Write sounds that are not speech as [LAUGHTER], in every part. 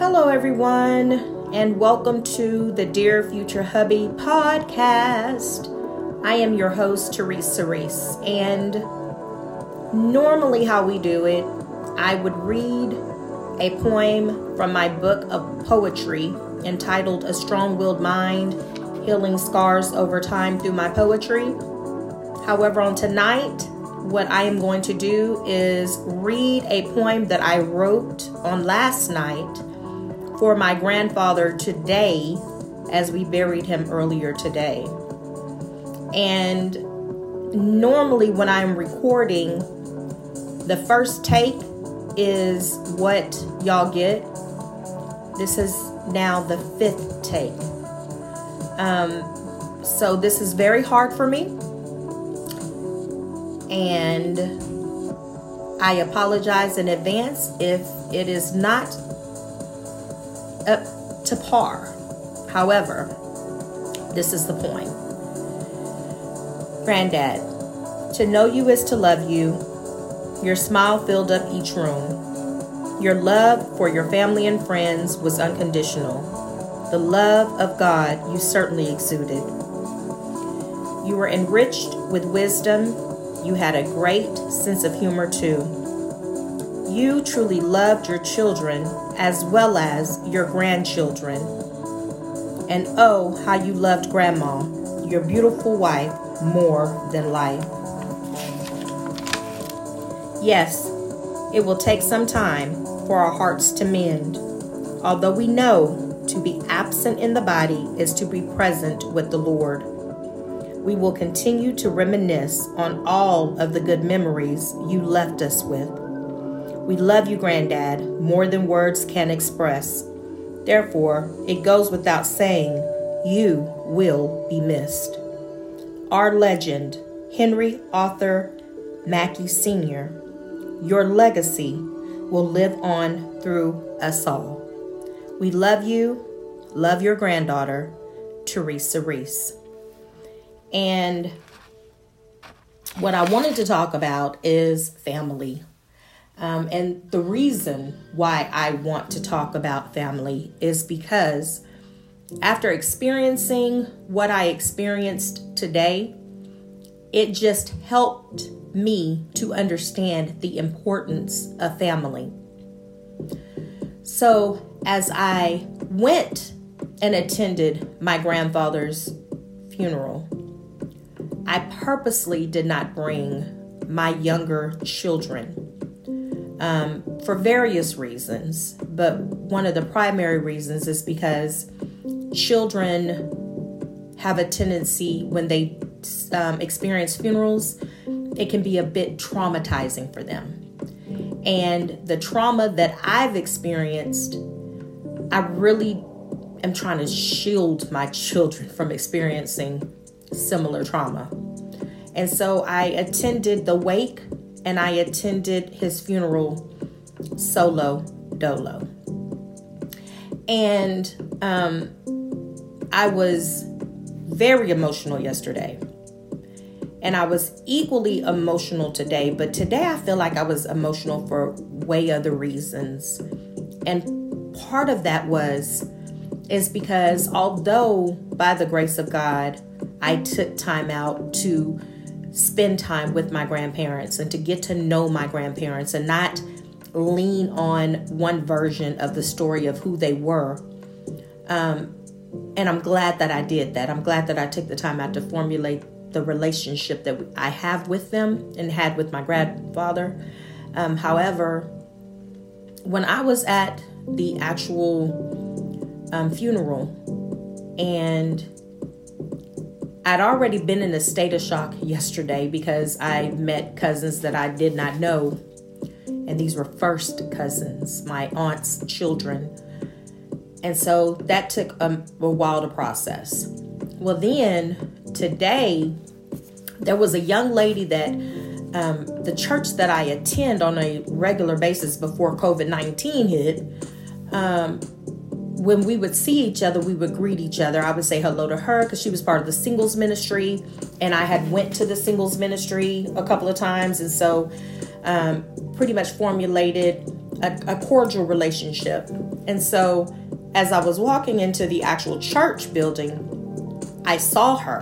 Hello, everyone, and welcome to the Dear Future Hubby podcast. I am your host, Teresa Reese, and normally, how we do it, I would read a poem from my book of poetry entitled A Strong Willed Mind Healing Scars Over Time Through My Poetry. However, on tonight, what I am going to do is read a poem that I wrote on last night for my grandfather today as we buried him earlier today. And normally, when I'm recording, the first take is what y'all get. This is now the fifth take. Um, so, this is very hard for me and I apologize in advance if it is not up to par. However, this is the point. Granddad, to know you is to love you. Your smile filled up each room. Your love for your family and friends was unconditional. The love of God you certainly exuded. You were enriched with wisdom you had a great sense of humor too. You truly loved your children as well as your grandchildren. And oh, how you loved Grandma, your beautiful wife, more than life. Yes, it will take some time for our hearts to mend, although we know to be absent in the body is to be present with the Lord we will continue to reminisce on all of the good memories you left us with. We love you, Granddad, more than words can express. Therefore, it goes without saying, you will be missed. Our legend, Henry Arthur Mackey Sr., your legacy will live on through us all. We love you, love your granddaughter, Teresa Reese. And what I wanted to talk about is family. Um, and the reason why I want to talk about family is because after experiencing what I experienced today, it just helped me to understand the importance of family. So, as I went and attended my grandfather's funeral, I purposely did not bring my younger children um, for various reasons, but one of the primary reasons is because children have a tendency when they um, experience funerals, it can be a bit traumatizing for them. And the trauma that I've experienced, I really am trying to shield my children from experiencing similar trauma. And so I attended the wake and I attended his funeral solo dolo. And um, I was very emotional yesterday. And I was equally emotional today, but today I feel like I was emotional for way other reasons. And part of that was is because although by the grace of God, I took time out to spend time with my grandparents and to get to know my grandparents and not lean on one version of the story of who they were. Um, and I'm glad that I did that. I'm glad that I took the time out to formulate the relationship that I have with them and had with my grandfather. Um, however, when I was at the actual um, funeral and I'd already been in a state of shock yesterday because I met cousins that I did not know. And these were first cousins, my aunt's children. And so that took a, a while to process. Well, then today, there was a young lady that um, the church that I attend on a regular basis before COVID 19 hit. Um, when we would see each other, we would greet each other. I would say hello to her because she was part of the singles ministry, and I had went to the singles ministry a couple of times, and so um, pretty much formulated a, a cordial relationship. And so, as I was walking into the actual church building, I saw her.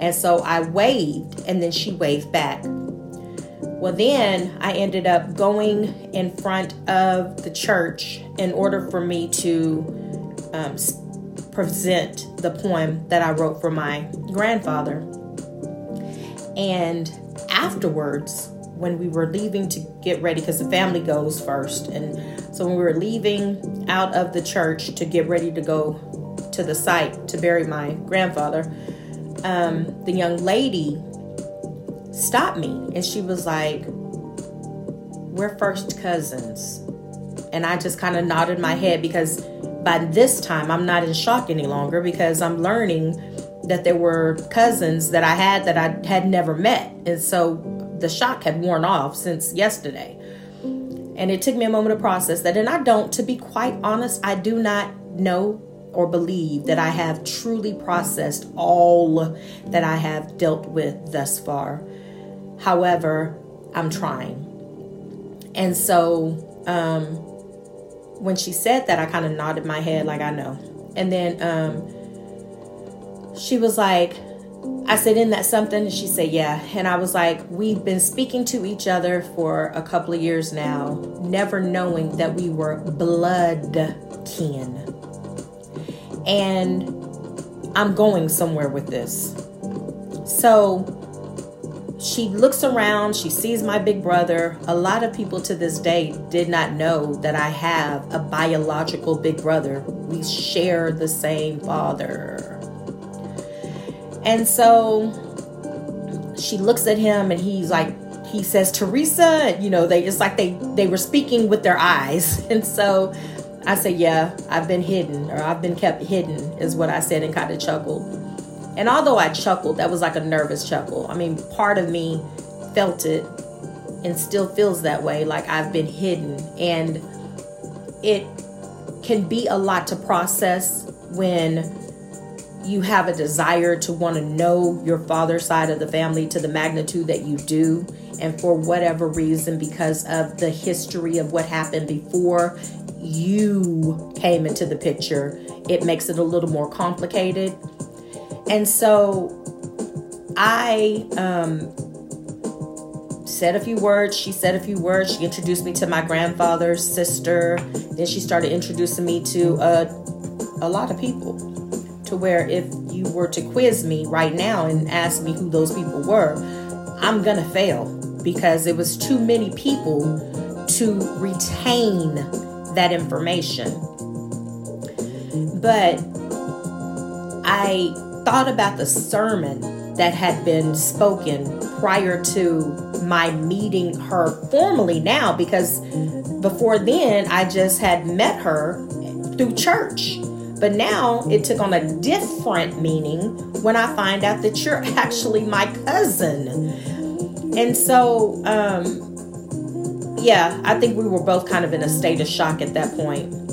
And so I waved, and then she waved back. Well, then I ended up going in front of the church in order for me to um, present the poem that I wrote for my grandfather. And afterwards, when we were leaving to get ready, because the family goes first, and so when we were leaving out of the church to get ready to go to the site to bury my grandfather, um, the young lady stopped me and she was like, We're first cousins. And I just kind of nodded my head because by this time I'm not in shock any longer because I'm learning that there were cousins that I had that I had never met. And so the shock had worn off since yesterday. And it took me a moment to process that. And I don't, to be quite honest, I do not know or believe that I have truly processed all that I have dealt with thus far. However, I'm trying. And so um, when she said that, I kind of nodded my head like I know. And then um, she was like, I said, "In that something?" And she said, "Yeah." And I was like, "We've been speaking to each other for a couple of years now, never knowing that we were blood kin." And I'm going somewhere with this. So she looks around, she sees my big brother. A lot of people to this day did not know that I have a biological big brother. We share the same father. And so she looks at him and he's like, he says, Teresa, you know, they it's like they they were speaking with their eyes. [LAUGHS] And so I said, Yeah, I've been hidden, or I've been kept hidden, is what I said and kind of chuckled. And although I chuckled, that was like a nervous chuckle. I mean, part of me felt it and still feels that way, like I've been hidden. And it can be a lot to process when you have a desire to want to know your father's side of the family to the magnitude that you do, and for whatever reason, because of the history of what happened before you came into the picture, it makes it a little more complicated. And so I um, said a few words. She said a few words. She introduced me to my grandfather's sister. Then she started introducing me to a, a lot of people to where if you were to quiz me right now and ask me who those people were, I'm going to fail because it was too many people to retain that information. But I thought about the sermon that had been spoken prior to my meeting her formally now because before then I just had met her through church. But now it took on a different meaning when I find out that you're [LAUGHS] actually my cousin. And so, um, yeah, I think we were both kind of in a state of shock at that point.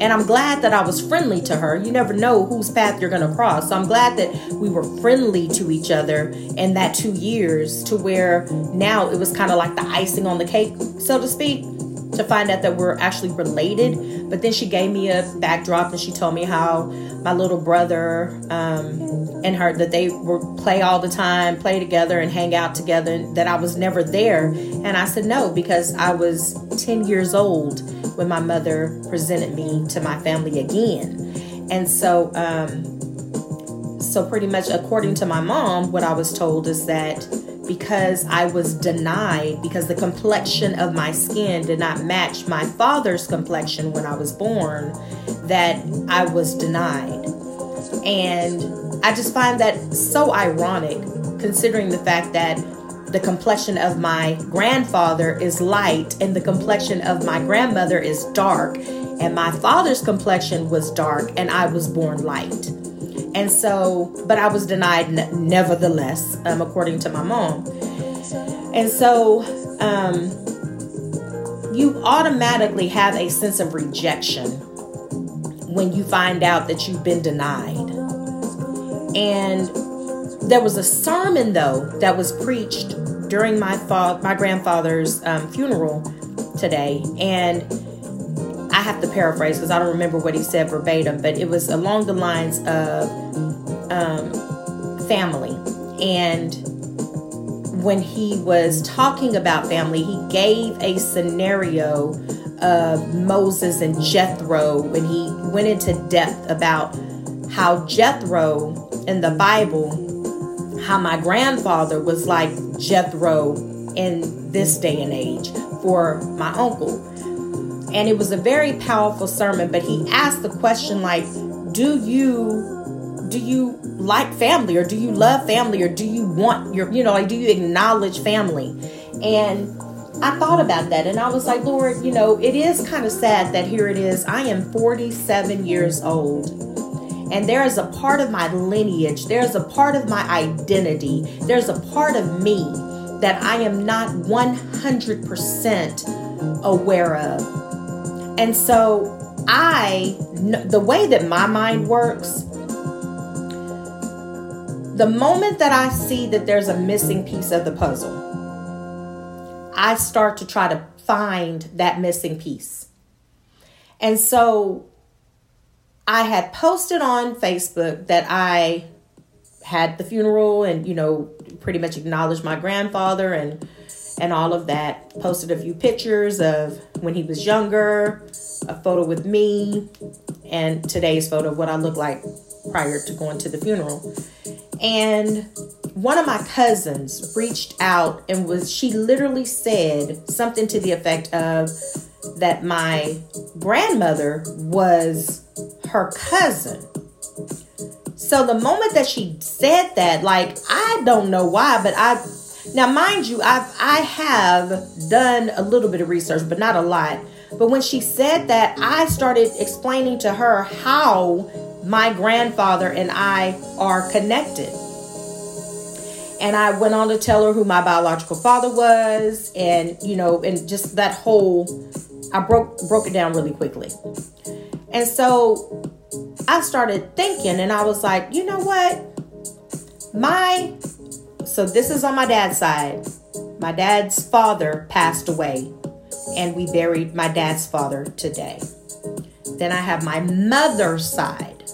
And I'm glad that I was friendly to her. You never know whose path you're going to cross. So I'm glad that we were friendly to each other in that two years to where now it was kind of like the icing on the cake, so to speak to find out that we're actually related. But then she gave me a backdrop and she told me how my little brother um, and her that they would play all the time, play together and hang out together. That I was never there, and I said no because I was ten years old when my mother presented me to my family again, and so. Um, so pretty much according to my mom what i was told is that because I was denied, because the complexion of my skin did not match my father's complexion when I was born, that I was denied. And I just find that so ironic, considering the fact that the complexion of my grandfather is light and the complexion of my grandmother is dark, and my father's complexion was dark and I was born light. And so, but I was denied nevertheless, um, according to my mom. And so, um, you automatically have a sense of rejection when you find out that you've been denied. And there was a sermon though that was preached during my fa- my grandfather's um, funeral today, and I have to paraphrase because I don't remember what he said verbatim, but it was along the lines of um, family. And when he was talking about family, he gave a scenario of Moses and Jethro when he went into depth about how Jethro in the Bible, how my grandfather was like Jethro in this day and age for my uncle. And it was a very powerful sermon, but he asked the question like, do you do you like family or do you love family or do you want your you know like do you acknowledge family? And i thought about that and i was like lord you know it is kind of sad that here it is. I am 47 years old and there is a part of my lineage there's a part of my identity there's a part of me that i am not 100% aware of and so i the way that my mind works the moment that I see that there's a missing piece of the puzzle, I start to try to find that missing piece. And so I had posted on Facebook that I had the funeral and, you know, pretty much acknowledged my grandfather and and all of that. Posted a few pictures of when he was younger, a photo with me, and today's photo of what I look like prior to going to the funeral. And one of my cousins reached out and was she literally said something to the effect of that my grandmother was her cousin. So the moment that she said that, like I don't know why, but I now mind you, I I have done a little bit of research, but not a lot. But when she said that, I started explaining to her how my grandfather and I are connected. And I went on to tell her who my biological father was, and you know, and just that whole I broke broke it down really quickly. And so I started thinking and I was like, you know what? My so this is on my dad's side. My dad's father passed away and we buried my dad's father today. Then I have my mother's side.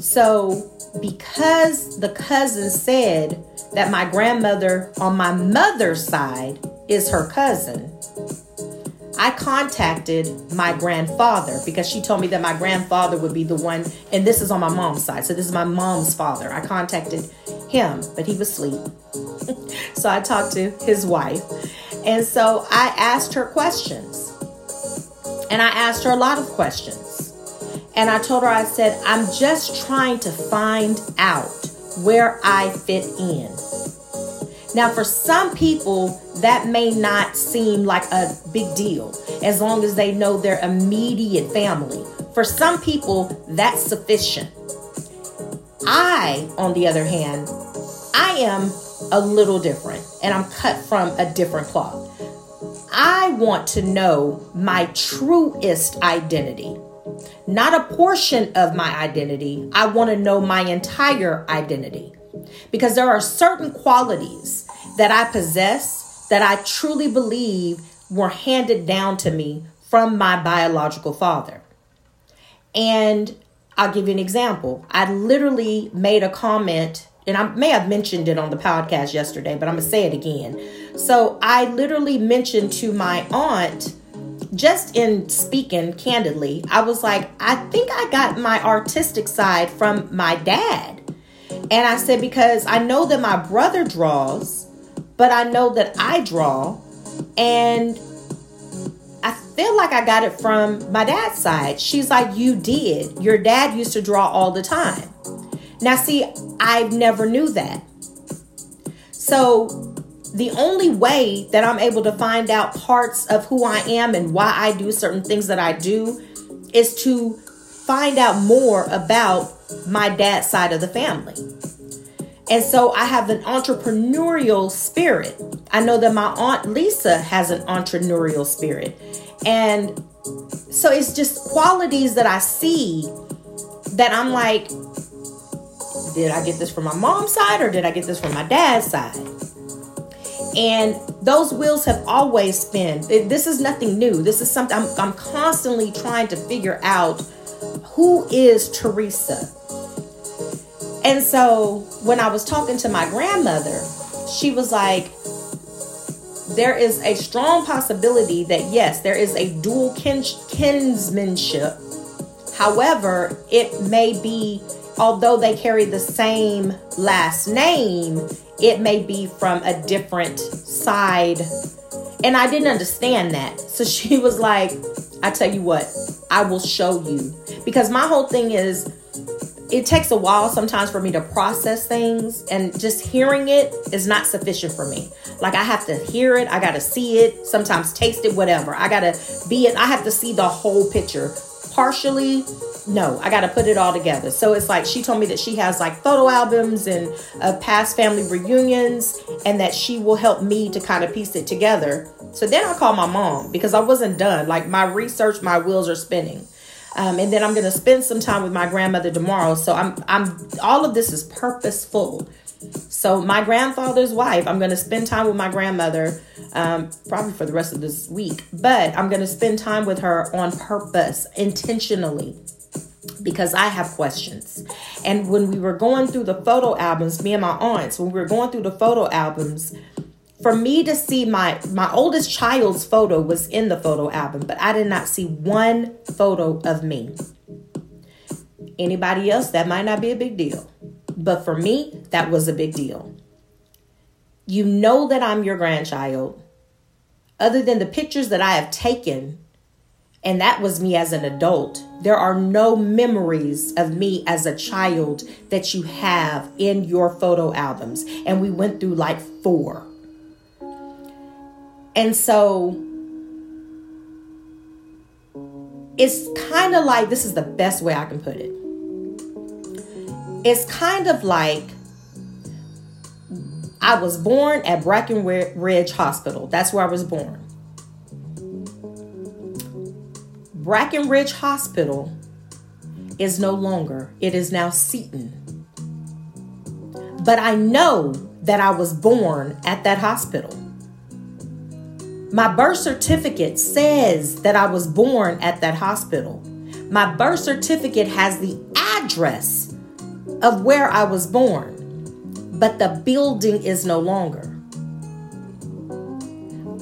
So, because the cousin said that my grandmother on my mother's side is her cousin, I contacted my grandfather because she told me that my grandfather would be the one, and this is on my mom's side. So, this is my mom's father. I contacted him, but he was asleep. [LAUGHS] so, I talked to his wife. And so, I asked her questions. And I asked her a lot of questions. And I told her, I said, I'm just trying to find out where I fit in. Now, for some people, that may not seem like a big deal as long as they know their immediate family. For some people, that's sufficient. I, on the other hand, I am a little different and I'm cut from a different cloth. I want to know my truest identity not a portion of my identity. I want to know my entire identity. Because there are certain qualities that I possess that I truly believe were handed down to me from my biological father. And I'll give you an example. I literally made a comment, and I may have mentioned it on the podcast yesterday, but I'm to say it again. So I literally mentioned to my aunt just in speaking candidly, I was like, I think I got my artistic side from my dad. And I said, because I know that my brother draws, but I know that I draw. And I feel like I got it from my dad's side. She's like, You did. Your dad used to draw all the time. Now, see, I never knew that. So the only way that I'm able to find out parts of who I am and why I do certain things that I do is to find out more about my dad's side of the family. And so I have an entrepreneurial spirit. I know that my aunt Lisa has an entrepreneurial spirit. And so it's just qualities that I see that I'm like, did I get this from my mom's side or did I get this from my dad's side? And those wheels have always been. This is nothing new. This is something I'm, I'm constantly trying to figure out who is Teresa. And so when I was talking to my grandmother, she was like, there is a strong possibility that yes, there is a dual kin- kinsmanship. However, it may be, although they carry the same last name, it may be from a different side. And I didn't understand that. So she was like, I tell you what, I will show you. Because my whole thing is, it takes a while sometimes for me to process things and just hearing it is not sufficient for me. Like i have to hear it i gotta see it sometimes taste it whatever. I gotta be it i have to see the whole picture. Partially no i gotta put it all together. So it's like she told me that she has like photo albums and uh, past family reunions and that she will help me to kind of piece it together. So then i call my mom because i wasn't done. Like my research my wheels are spinning um, and then I'm going to spend some time with my grandmother tomorrow. So I'm, I'm, all of this is purposeful. So my grandfather's wife, I'm going to spend time with my grandmother, um, probably for the rest of this week. But I'm going to spend time with her on purpose, intentionally, because I have questions. And when we were going through the photo albums, me and my aunts, when we were going through the photo albums, for me to see my my oldest child's photo was in the photo album but i did not see one photo of me anybody else that might not be a big deal but for me that was a big deal you know that i'm your grandchild other than the pictures that i have taken and that was me as an adult. There are no memories of me as a child that you have in your photo albums. And we went through like four. And so it's kind of like this is the best way I can put it. It's kind of like I was born at Brackenridge Hospital. That's where I was born. Brackenridge Hospital is no longer, it is now Seton. But I know that I was born at that hospital. My birth certificate says that I was born at that hospital. My birth certificate has the address of where I was born, but the building is no longer.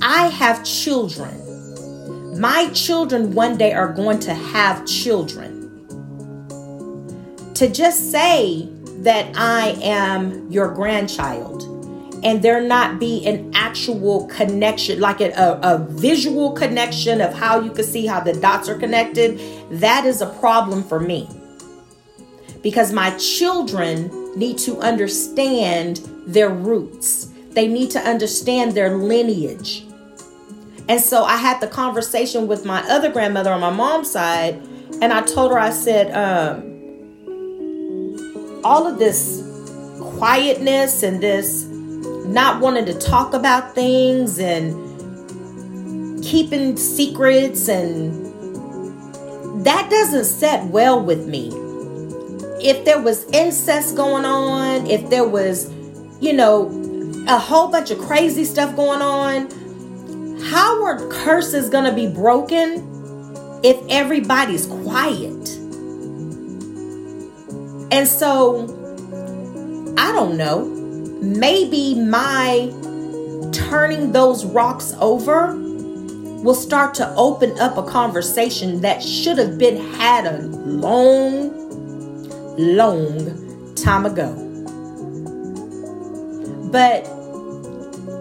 I have children. My children one day are going to have children. To just say that I am your grandchild and there not be an actual connection, like a, a, a, visual connection of how you can see how the dots are connected, that is a problem for me. Because my children need to understand their roots, they need to understand their lineage. And so I had the conversation with my other grandmother on my mom's side, and I told her, I said, um, all of this quietness and this not wanting to talk about things and keeping secrets and that doesn't set well with me. If there was incest going on, if there was, you know, a whole bunch of crazy stuff going on, how are curses going to be broken if everybody's quiet? And so, I don't know maybe my turning those rocks over will start to open up a conversation that should have been had a long, long time ago. But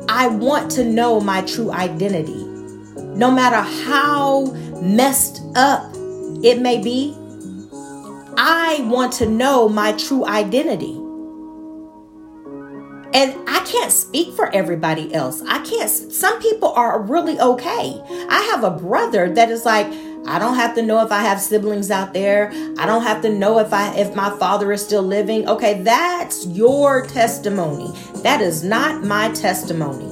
I want to know my true identity. No matter how messed up it may be, I want to know my true identity. And I can't speak for everybody else. I can't, some people are really okay. I have a brother that is like, I don't have to know if I have siblings out there. I don't have to know if I if my father is still living. Okay, that's your testimony. That is not my testimony.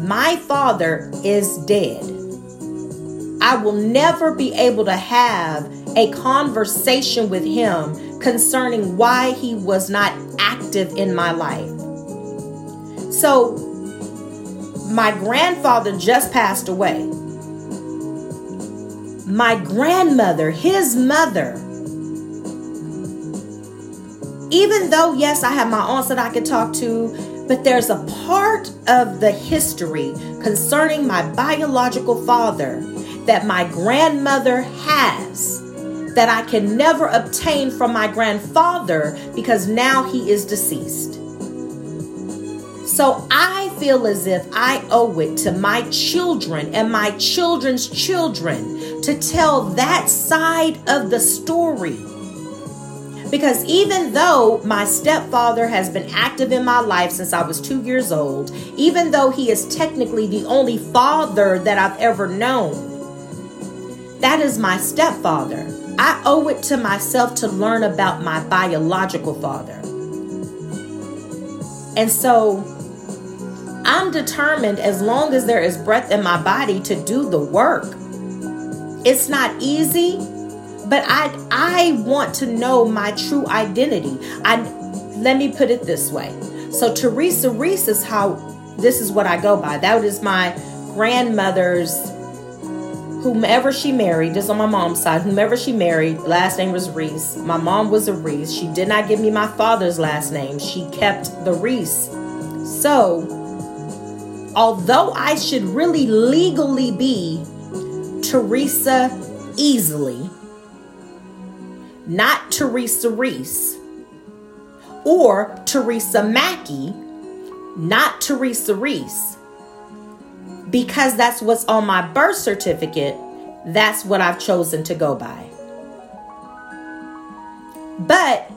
My father is dead. I will never be able to have a conversation with him concerning why he was not active in my life. So my grandfather just passed away. My grandmother, his mother, even though, yes, I have my aunts that I could talk to, but there's a part of the history concerning my biological father that my grandmother has that I can never obtain from my grandfather because now he is deceased. So I feel as if I owe it to my children and my children's children to tell that side of the story. Because even though my stepfather has been active in my life since I was two years old, even though he is technically the only father that I've ever known, that is my stepfather. I owe it to myself to learn about my biological father. And so I'm determined as long as there is breath in my body to do the work. It's not easy, but I I want to know my true identity. I let me put it this way. So Teresa Reese is how this is what I go by. That is my grandmother's whomever she married, this on my mom's side, whomever she married, last name was Reese. My mom was a Reese. She did not give me my father's last name. She kept the Reese. So, although I should really legally be Teresa Easily, not Teresa Reese, or Teresa Mackey, not Teresa Reese because that's what's on my birth certificate, that's what I've chosen to go by. But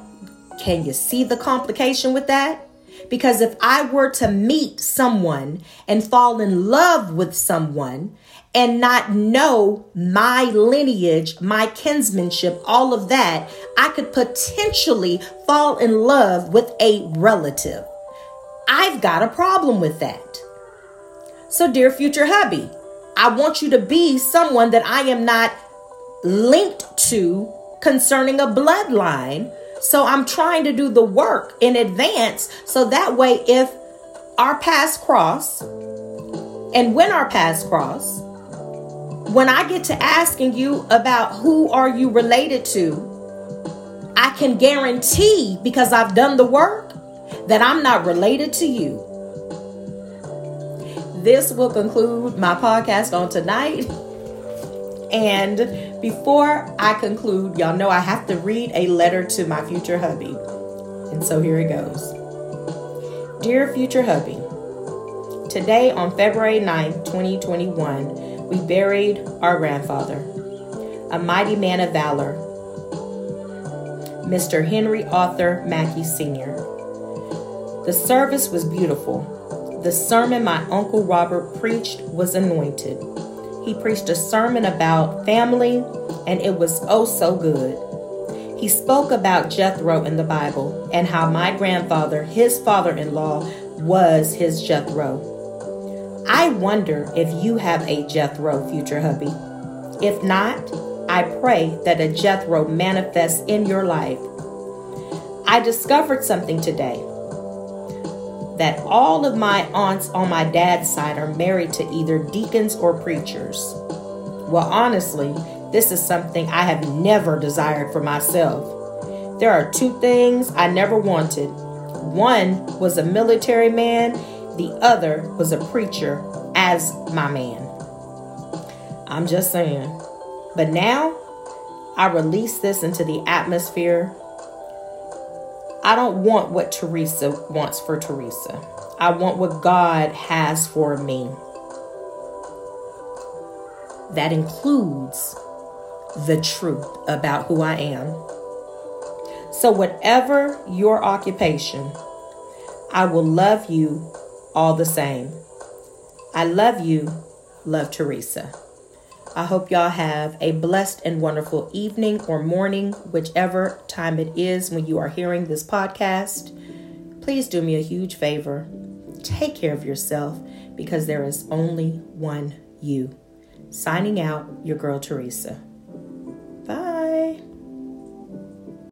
can you see the complication with that? Because if I were to meet someone and fall in love with someone and not know my lineage, my kinsmanship, all of that, I could potentially fall in love with a relative. I've got a problem with that. So, dear future hubby, I want you to be someone that I am not linked to concerning a bloodline. So, I'm trying to do the work in advance so that way, if our paths cross, and when our paths cross, when I get to asking you about who are you related to, I can guarantee because I've done the work that I'm not related to you this will conclude my podcast on tonight. [LAUGHS] And before I conclude, y'all know I have to read a letter to my future hubby. And so here it goes Dear future hubby, today on February 9th, 2021, we buried our grandfather, a mighty man of valor, Mr. Henry Arthur Mackey Sr. The service was beautiful the sermon my Uncle Robert preached was anointed. He preached a sermon about family, and it was oh so good. He spoke about Jethro in the Bible and how my grandfather, his father in law, was his Jethro. I wonder if you have a Jethro, future hubby. If not, I pray that a Jethro manifests in your life. I discovered something today that all of my aunts on my dad's side are married to either deacons or preachers. Well, honestly, this is something I have never desired for myself. There are two things I never wanted. One was a military man, the other was a preacher as my man. I'm just saying. But now, I release this into the atmosphere I don't want what Teresa wants for Teresa. I want what God has for me. That includes the truth about who I am. So, whatever your occupation, I will love you all the same. I love you, love Teresa. I hope y'all have a blessed and wonderful evening or morning, whichever time it is when you are hearing this podcast. Please do me a huge favor. Take care of yourself because there is only one you. Signing out, your girl Teresa.